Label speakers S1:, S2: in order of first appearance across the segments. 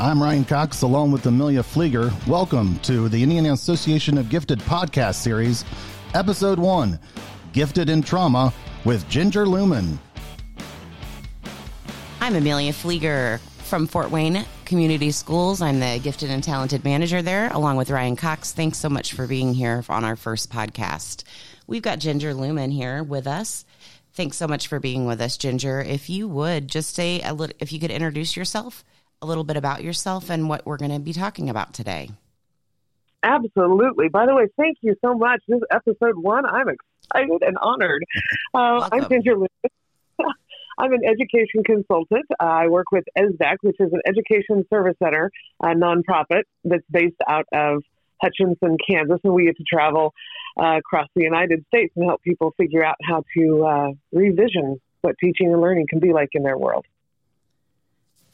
S1: I'm Ryan Cox along with Amelia Flieger. Welcome to the Indiana Association of Gifted podcast series, episode 1 Gifted in Trauma with Ginger Lewman.
S2: I'm Amelia Flieger from Fort Wayne Community Schools. I'm the gifted and talented manager there, along with Ryan Cox. Thanks so much for being here on our first podcast. We've got Ginger Lewman here with us. Thanks so much for being with us, Ginger. If you would just say a little, if you could introduce yourself a little bit about yourself and what we're going to be talking about today.
S3: Absolutely. By the way, thank you so much. This is episode one. I'm excited and honored. Uh, I'm Ginger Lewis. I'm an education consultant. Uh, I work with ESSDACK, which is an education service center, a nonprofit that's based out of Hutchinson, Kansas, and we get to travel uh, across the United States and help people figure out how to uh, revision what teaching and learning can be like in their world.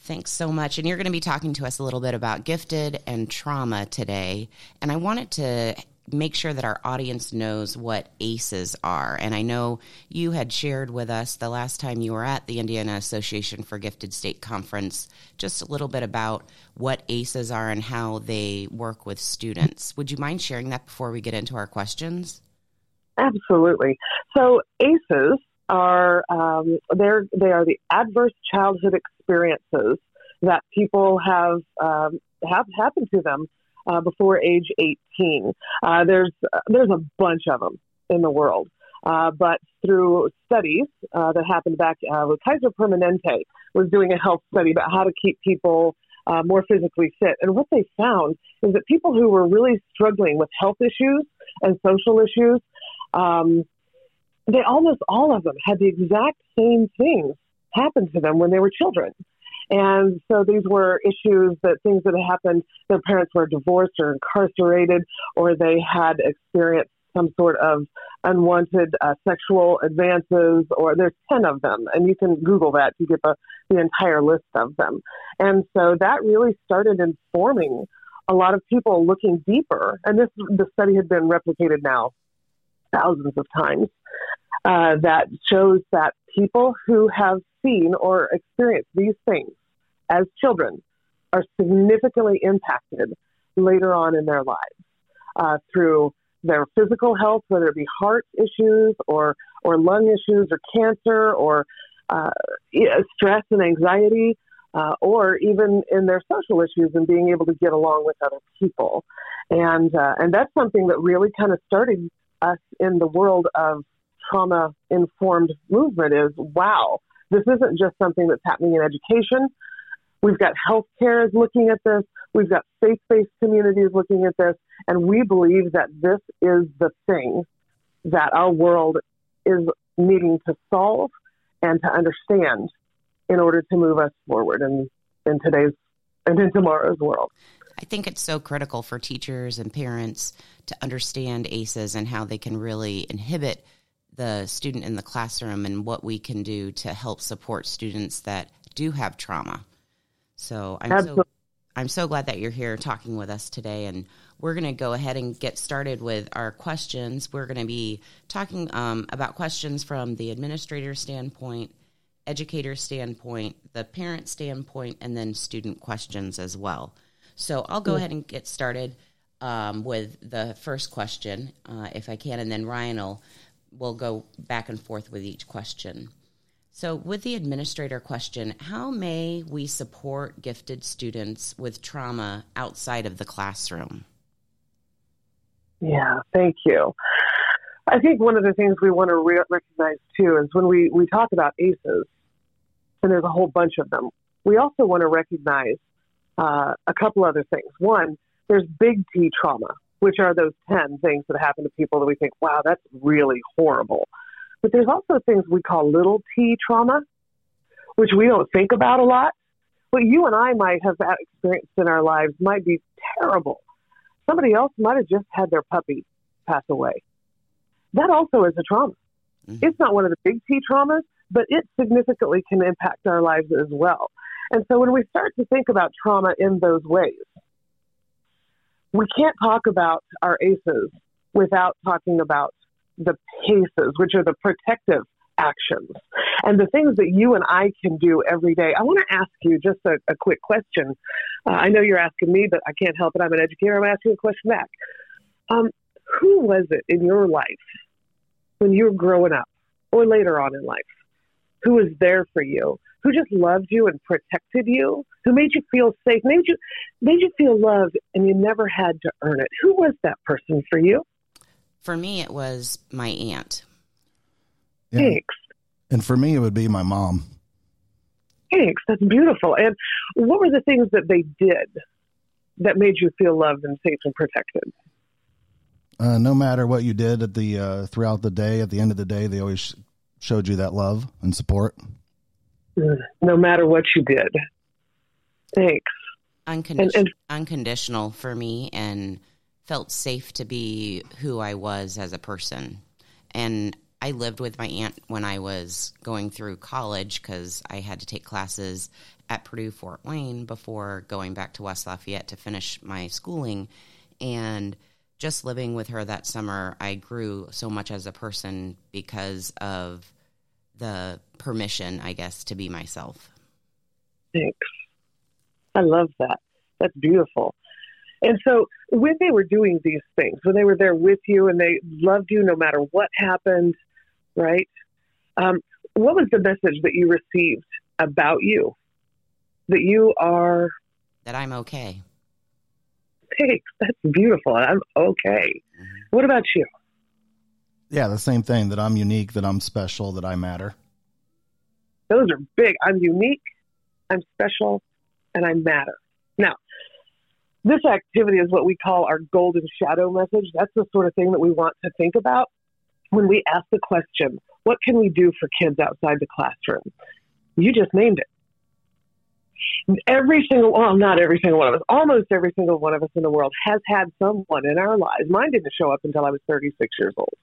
S2: Thanks so much. And you're going to be talking to us a little bit about gifted and trauma today. And I wanted to make sure that our audience knows what ACEs are. And I know you had shared with us the last time you were at the Indiana Association for Gifted State Conference just a little bit about what ACEs are and how they work with students. Would you mind sharing that before we get into our questions?
S3: Absolutely. So ACEs are um, they're they are the adverse childhood experiences that people have um, have happened to them uh, before age 18. Uh, there's there's a bunch of them in the world, uh, but through studies uh, that happened back uh, with Kaiser Permanente was doing a health study about how to keep people uh, more physically fit, and what they found is that people who were really struggling with health issues and social issues. Um, they almost all of them had the exact same things happen to them when they were children. And so these were issues that things that happened, their parents were divorced or incarcerated, or they had experienced some sort of unwanted uh, sexual advances, or there's 10 of them. And you can Google that to get the, the entire list of them. And so that really started informing a lot of people looking deeper. And this the study had been replicated now thousands of times uh, that shows that people who have seen or experienced these things as children are significantly impacted later on in their lives uh, through their physical health, whether it be heart issues or or lung issues or cancer or uh, stress and anxiety, uh, or even in their social issues and being able to get along with other people. And uh, and that's something that really kind of started us in the world of trauma informed movement is wow, this isn't just something that's happening in education. We've got healthcare is looking at this. We've got faith based communities looking at this. And we believe that this is the thing that our world is needing to solve and to understand in order to move us forward in, in today's and in tomorrow's world.
S2: I think it's so critical for teachers and parents to understand ACEs and how they can really inhibit the student in the classroom and what we can do to help support students that do have trauma. So I'm Absolutely. so I'm so glad that you're here talking with us today, and we're going to go ahead and get started with our questions. We're going to be talking um, about questions from the administrator standpoint, educator standpoint, the parent standpoint, and then student questions as well. So I'll go ahead and get started um, with the first question, uh, if I can, and then Ryan will we'll go back and forth with each question. So, with the administrator question, how may we support gifted students with trauma outside of the classroom?
S3: Yeah, thank you. I think one of the things we want to re- recognize too is when we, we talk about ACEs, and there's a whole bunch of them, we also want to recognize uh, a couple other things. One, there's big T trauma, which are those 10 things that happen to people that we think, wow, that's really horrible. But there's also things we call little t trauma, which we don't think about a lot. What you and I might have experienced in our lives might be terrible. Somebody else might have just had their puppy pass away. That also is a trauma. Mm-hmm. It's not one of the big T traumas, but it significantly can impact our lives as well. And so when we start to think about trauma in those ways, we can't talk about our ACEs without talking about the PACEs, which are the protective actions. and the things that you and I can do every day. I want to ask you just a, a quick question. Uh, I know you're asking me, but I can't help it. I'm an educator. I'm asking a question back. Um, who was it in your life when you were growing up or later on in life who was there for you, who just loved you and protected you, who made you feel safe, made you made you feel loved and you never had to earn it? Who was that person for you?
S2: For me it was my aunt.
S1: Yeah.
S3: Thanks.
S1: And for me, it would be my mom.
S3: Thanks. That's beautiful. And what were the things that they did that made you feel loved and safe and protected?
S1: Uh, no matter what you did at the uh, throughout the day, at the end of the day, they always showed you that love and support.
S3: Mm, No matter what you did. Thanks.
S2: Uncondi-
S3: And- and-
S2: unconditional for me and felt safe to be who I was as a person. And I lived with my aunt when I was going through college because I had to take classes at Purdue Fort Wayne before going back to West Lafayette to finish my schooling. And just living with her that summer, I grew so much as a person because of the permission, I guess, to be myself.
S3: Thanks. I love that. That's beautiful. And so, when they were doing these things, when they were there with you and they loved you no matter what happened, right? Um, what was the message that you received about you? That you are,
S2: That I'm okay.
S3: thanks, that's beautiful. I'm okay. What about you?
S1: Yeah, the same thing that I'm unique, that I'm special, that I matter.
S3: Those are big. I'm unique, I'm special, and I matter. Now, this activity is what we call our golden shadow message. That's the sort of thing that we want to think about when we ask the question, what can we do for kids outside the classroom? You just named it. Every single, well, not every single one of us, almost every single one of us in the world has had someone in our lives. Mine didn't show up until I was 36 years old.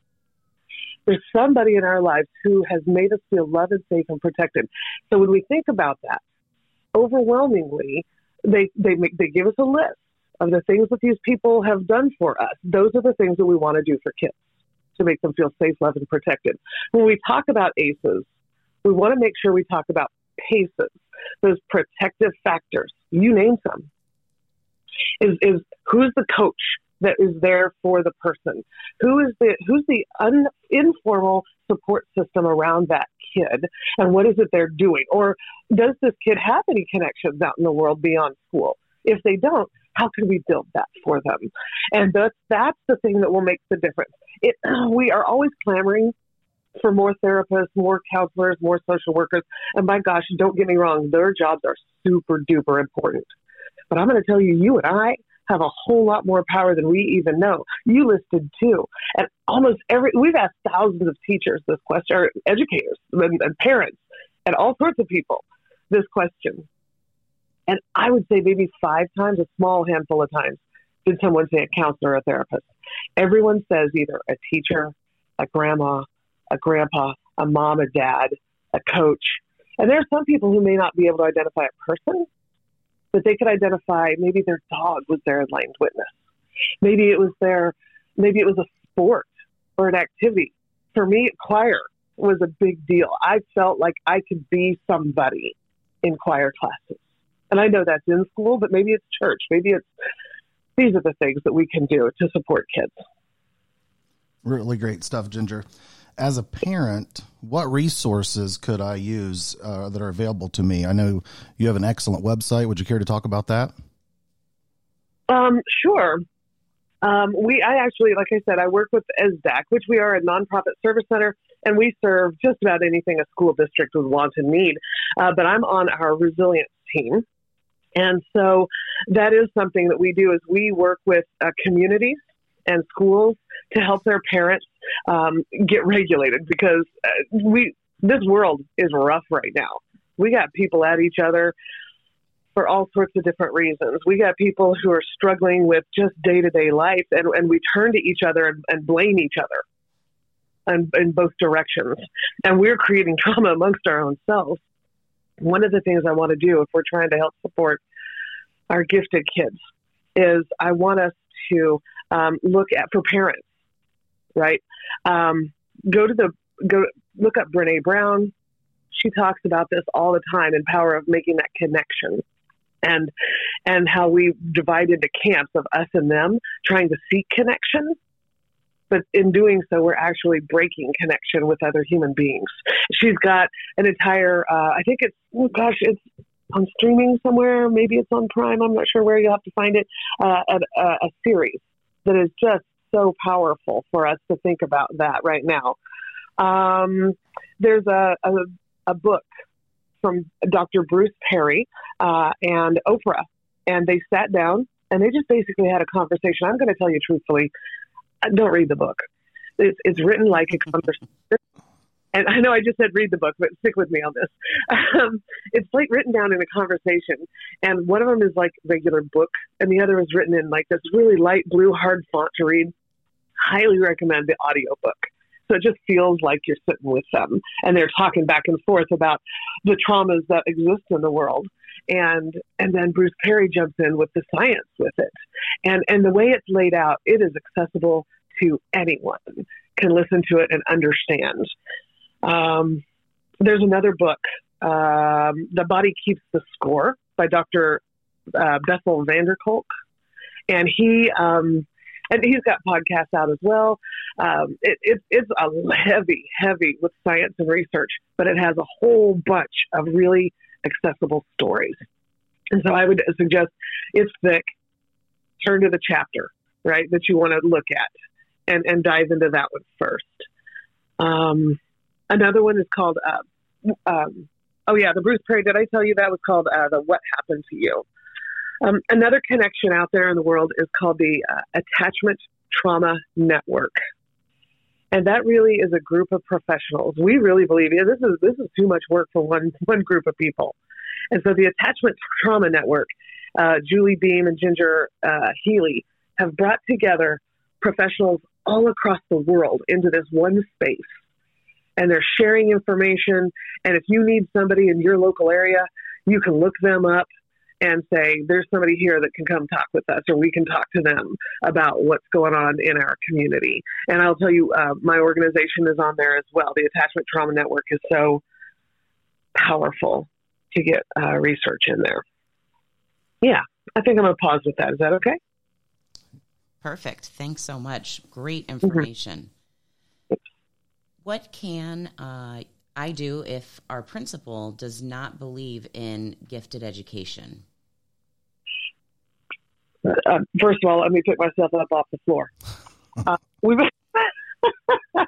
S3: There's somebody in our lives who has made us feel loved safe and protected. So when we think about that, overwhelmingly, they they make, they give us a list of the things that these people have done for us. Those are the things that we want to do for kids to make them feel safe, loved, and protected. When we talk about ACEs, we want to make sure we talk about PACEs, those protective factors. You name some. Is is who's the coach that is there for the person? Who is the who's the un, informal support system around that kid, and what is it they're doing? Or does this kid have any connections out in the world beyond school? If they don't, how can we build that for them? And that's that's the thing that will make the difference. It, we are always clamoring for more therapists, more counselors, more social workers. And my gosh, don't get me wrong, their jobs are super duper important. But I'm going to tell you, you and I have a whole lot more power than we even know. You listed two. And almost every, we've asked thousands of teachers this question, or educators and, and parents, and all sorts of people this question. And I would say maybe five times, a small handful of times, did someone say a counselor or a therapist. Everyone says either a teacher, a grandma, a grandpa, a mom, a dad, a coach. And there are some people who may not be able to identify a person, but they could identify maybe their dog was their enlightened witness. Maybe it was their, maybe it was a sport or an activity. For me, choir was a big deal. I felt like I could be somebody in choir classes. And I know that's in school, but maybe it's church. Maybe it's, these are the things that we can do to support kids.
S1: Really great stuff, Ginger. As a parent, what resources could I use uh, that are available to me? I know you have an excellent website. Would you care to talk about that?
S3: Um, sure. Um, we, I actually, like I said, I work with ESSDACK, which we are a nonprofit service center, and we serve just about anything a school district would want and need. Uh, but I'm on our resilience team, and so that is something that we do. Is we work with uh, communities and schools to help their parents um, get regulated because uh, we this world is rough right now. We got people at each other for all sorts of different reasons. We got people who are struggling with just day to day life, and, and we turn to each other and, and blame each other in, in both directions. And we're creating trauma amongst our own selves. One of the things I want to do if we're trying to help support our gifted kids is I want us to um, look at for parents, right? Um, go to the go look up Brene Brown. she talks about this all the time and power of making that connection and and how we divide into camps of us and them trying to seek connection. But in doing so we're actually breaking connection with other human beings. She's got an entire uh, i think it's oh gosh it's on streaming somewhere. Maybe it's on prime. I'm not sure where. You'll have to find it. Uh, a, a series that is just so powerful for us to think about that right now um, there's a, a, a book from Dr. Bruce Perry uh, and Oprah, and they sat down and they just basically had a conversation. I'm going to tell you truthfully, don't read the book. It's, it's written like a conversation. And I know I just said read the book, but stick with me on this. Um, it's like written down in a conversation, and one of them is like regular book, and the other is written in like this really light blue hard font to read. Highly recommend the audiobook. So it just feels like you're sitting with them and they're talking back and forth about the traumas that exist in the world. And and then Bruce Perry jumps in with the science with it. And and the way it's laid out, it is accessible to anyone can listen to it and understand. Um, there's another book, um, The Body Keeps the Score by Dr. Uh, Bessel van der Kolk. And he um, and he's got podcasts out as well. Um, it, it, it's a heavy, heavy with science and research, but it has a whole bunch of really accessible stories. And so I would suggest it's thick. Turn to the chapter, right, that you want to look at and, and dive into that one first. Um, another one is called, uh, um, oh, yeah, the Bruce Perry. Did I tell you that was called uh, the What Happened to You? Um, another connection out there in the world is called the uh, Attachment Trauma Network. And that really is a group of professionals. We really believe yeah, this is this is too much work for one one group of people. And so the Attachment Trauma Network, uh, Julie Beem and Ginger uh, Healy have brought together professionals all across the world into this one space. And they're sharing information. And if you need somebody in your local area, you can look them up and say, there's somebody here that can come talk with us, or we can talk to them about what's going on in our community. And I'll tell you, uh, my organization is on there as well. The Attachment Trauma Network is so powerful to get uh, research in there. Yeah, I think I'm going to pause with that. Is that okay?
S2: Perfect. Thanks so much. Great mm-hmm. information. Mm-hmm. What can uh, I do if our principal does not believe in gifted education?
S3: Uh, first of all, let me pick myself up off the floor. Uh, we've been,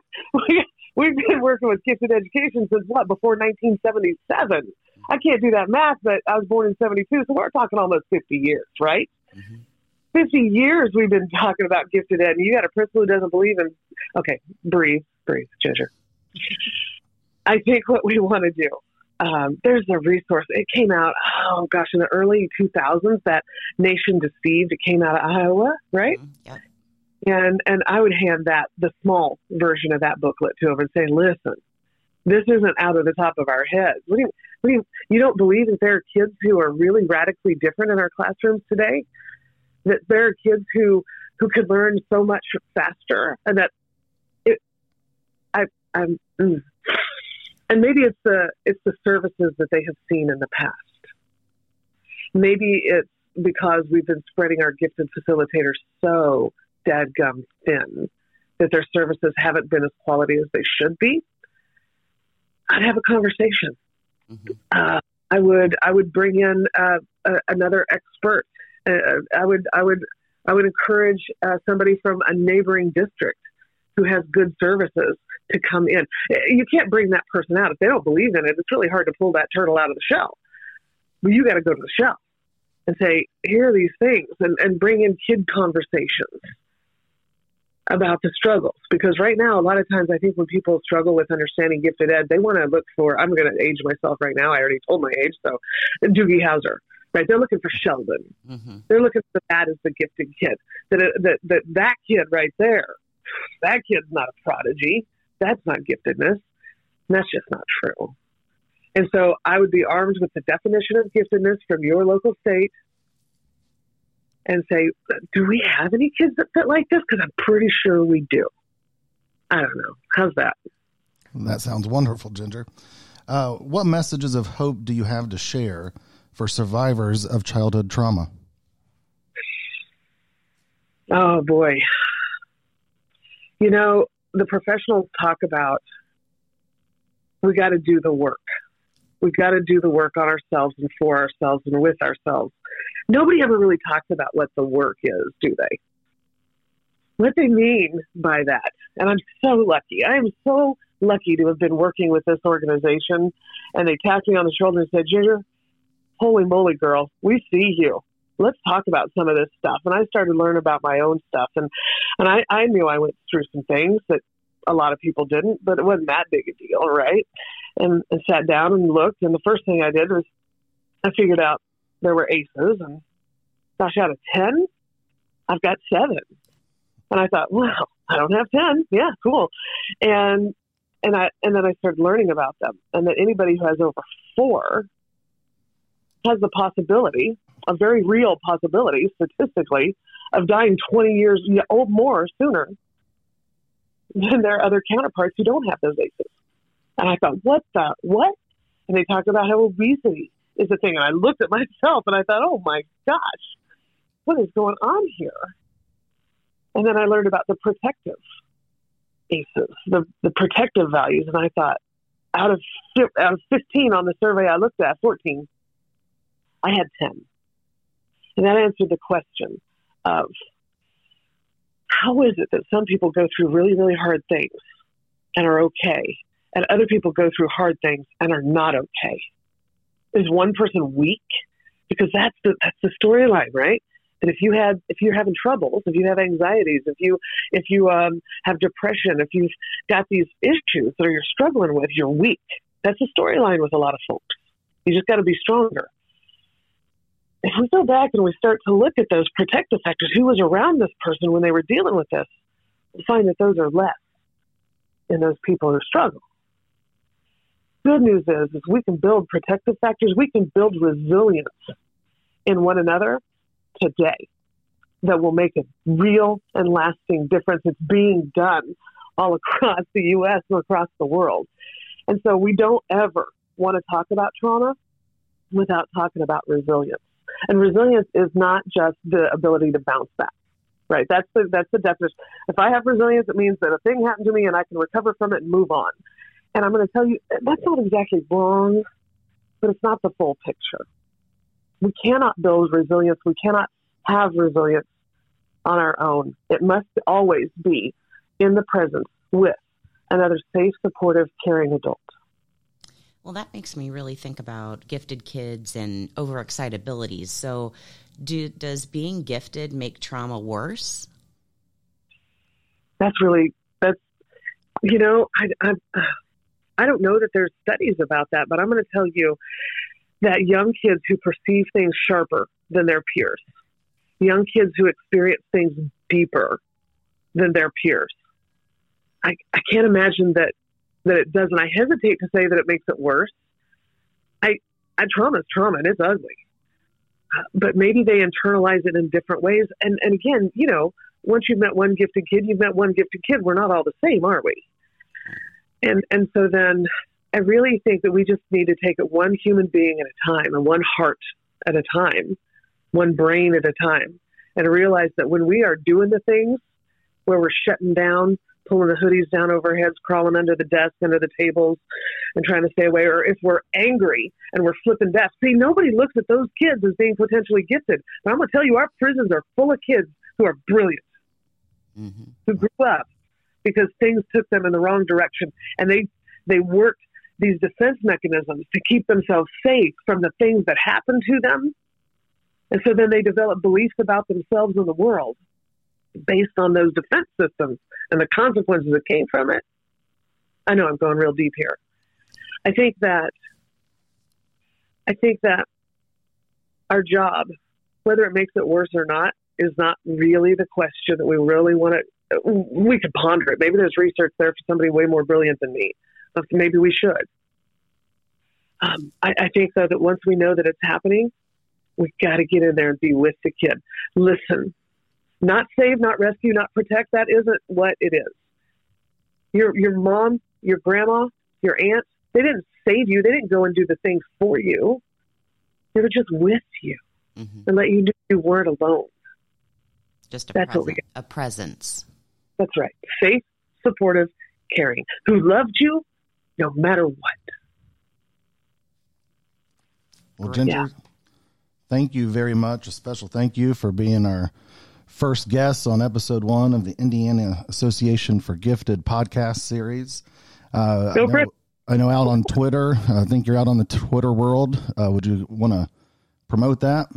S3: we've been working with gifted education since what before 1977. I can't do that math, but I was born in 72, so we're talking almost 50 years, right? Mm-hmm. 50 years we've been talking about gifted ed, and you got a principal who doesn't believe in. Okay, breathe, breathe, Ginger. I think what we want to do um, there's a resource. It came out, oh gosh, in the early 2000s. That Nation Deceived. It came out of Iowa, right? Mm-hmm. And and I would hand that the small version of that booklet to them and say, listen, this isn't out of the top of our heads. What do you, what do you, you don't believe that there are kids who are really radically different in our classrooms today? That there are kids who who could learn so much faster, and that it, I, I'm. Mm, and maybe it's the it's the services that they have seen in the past. Maybe it's because we've been spreading our gifted facilitators so dadgum thin that their services haven't been as quality as they should be. I'd have a conversation. Mm-hmm. Uh, I would I would bring in uh, uh, another expert. Uh, I would I would I would encourage uh, somebody from a neighboring district who has good services to come in. You can't bring that person out if they don't believe in it. It's really hard to pull that turtle out of the shell. But you got to go to the shell and say, here are these things, and, and bring in kid conversations about the struggles. Because right now, a lot of times, I think when people struggle with understanding gifted ed, they want to look for. I'm going to age myself right now. I already told my age, so Doogie Howser. Right, they're looking for Sheldon. Mm-hmm. They're looking for that as the gifted kid. That, that that that kid right there, that kid's not a prodigy that's not giftedness. That's just not true. And so I would be armed with the definition of giftedness from your local state and say, do we have any kids that fit like this? Because I'm pretty sure we do. I don't know. How's that?
S1: That sounds wonderful, Ginger. Uh, what messages of hope do you have to share for survivors of childhood trauma?
S3: Oh boy. You know, the professionals talk about we got to do the work. We've got to do the work on ourselves and for ourselves and with ourselves. Nobody ever really talks about what the work is, do they? What they mean by that. And I'm so lucky. I am so lucky to have been working with this organization. And they tapped me on the shoulder and said, Ginger, holy moly, girl, we see you. Let's talk about some of this stuff. And I started to learn about my own stuff. And, and I, I knew I went through some things that a lot of people didn't, but it wasn't that big a deal, right? And, and sat down and looked. And the first thing I did was I figured out there were aces. And gosh, out of 10, I've got seven. And I thought, well, I don't have 10. Yeah, cool. And and I and then I started learning about them, and that anybody who has over four has the possibility, a very real possibility, statistically, of dying 20 years old more sooner than their other counterparts who don't have those ACEs. And I thought, what the what? And they talked about how obesity is a thing, and I looked at myself and I thought, oh my gosh, what is going on here? And then I learned about the protective ACEs, the, the protective values. And I thought, out of, out of 15 on the survey I looked at, 14, I had 10. And that answered the question of how is it that some people go through really, really hard things and are okay, and other people go through hard things and are not okay? Is one person weak? Because that's the that's the storyline, right? And if you had, if you're having troubles, if you have anxieties, if you, if you um, have depression, if you've got these issues that you're struggling with, you're weak. That's the storyline with a lot of folks. You just got to be stronger. If we go back and we start to look at those protective factors, who was around this person when they were dealing with this, we find that those are less in those people who struggle. Good news is, is we can build protective factors. We can build resilience in one another today that will make a real and lasting difference. It's being done all across the U.S. and across the world. And so we don't ever want to talk about trauma without talking about resilience. And resilience is not just the ability to bounce back. Right. That's the that's the definition. If I have resilience, it means that a thing happened to me and I can recover from it and move on. And I'm going to tell you that's not exactly wrong, but it's not the full picture we cannot build resilience. We cannot have resilience on our own. It must always be in the presence with another safe, supportive, caring adult.
S2: Well, that makes me really think about gifted kids and overexcitabilities. So, do, does being gifted make trauma worse?
S3: That's really that's you know I I, I don't know that there's studies about that, but I'm going to tell you that young kids who perceive things sharper than their peers, young kids who experience things deeper than their peers. I, I can't imagine that that it doesn't. I hesitate to say that it makes it worse. I, I trauma is trauma and it's ugly, but maybe they internalize it in different ways. And and again, you know, once you've met one gifted kid, you've met one gifted kid. We're not all the same, are we? And and so then I really think that we just need to take it one human being at a time and one heart at a time, one brain at a time, and realize that when we are doing the things where we're shutting down, pulling the hoodies down over heads, crawling under the desk, under the tables, and trying to stay away, or if we're angry and we're flipping desks. See, nobody looks at those kids as being potentially gifted. But I'm going to tell you, our prisons are full of kids who are brilliant, mm-hmm. who grew up because things took them in the wrong direction, and they they worked these defense mechanisms to keep themselves safe from the things that happen to them. And so then they develop beliefs about themselves and the world based on those defense systems and the consequences that came from it. I know I'm going real deep here. I think that I think that our job, whether it makes it worse or not, is not really the question that we really want to. We could ponder it. Maybe there's research there for somebody way more brilliant than me maybe we should. Um, I, I think though that once we know that it's happening, we've got to get in there and be with the kid. Listen, not save, not rescue, not protect. That isn't what it is. Your your mom, your grandma, your aunt, they didn't save you. They didn't go and do the things for you. They were just with you
S2: hmm
S3: and let you know you weren't alone.
S2: Just a,
S3: That's what we
S2: present, a presence.
S3: That's right. Safe, supportive, caring, who loved you no matter what.
S1: Well,
S2: Great.
S1: Ginger, thank you very much. A special thank you for being our first guest on episode one of the Indiana Association for Gifted podcast series. Uh,
S3: Go
S1: I, know. I know out on Twitter, I think you're out on the Twitter world. Uh, would you want to promote that?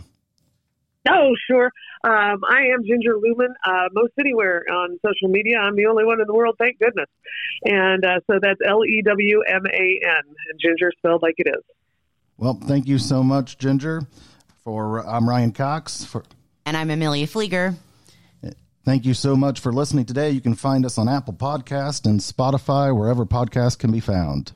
S3: Oh, sure. Um, I am Ginger Lewman. Uh, most anywhere on social media, I'm the only one in the world. Thank goodness. And uh, so that's L E W M A N, and Ginger spelled like it is.
S1: Well, thank you so much, Ginger. For I'm Ryan Cox. For
S2: And I'm Amelia Flieger.
S1: Thank you so much for listening today. You can find us on Apple Podcast and Spotify, wherever podcasts can be found.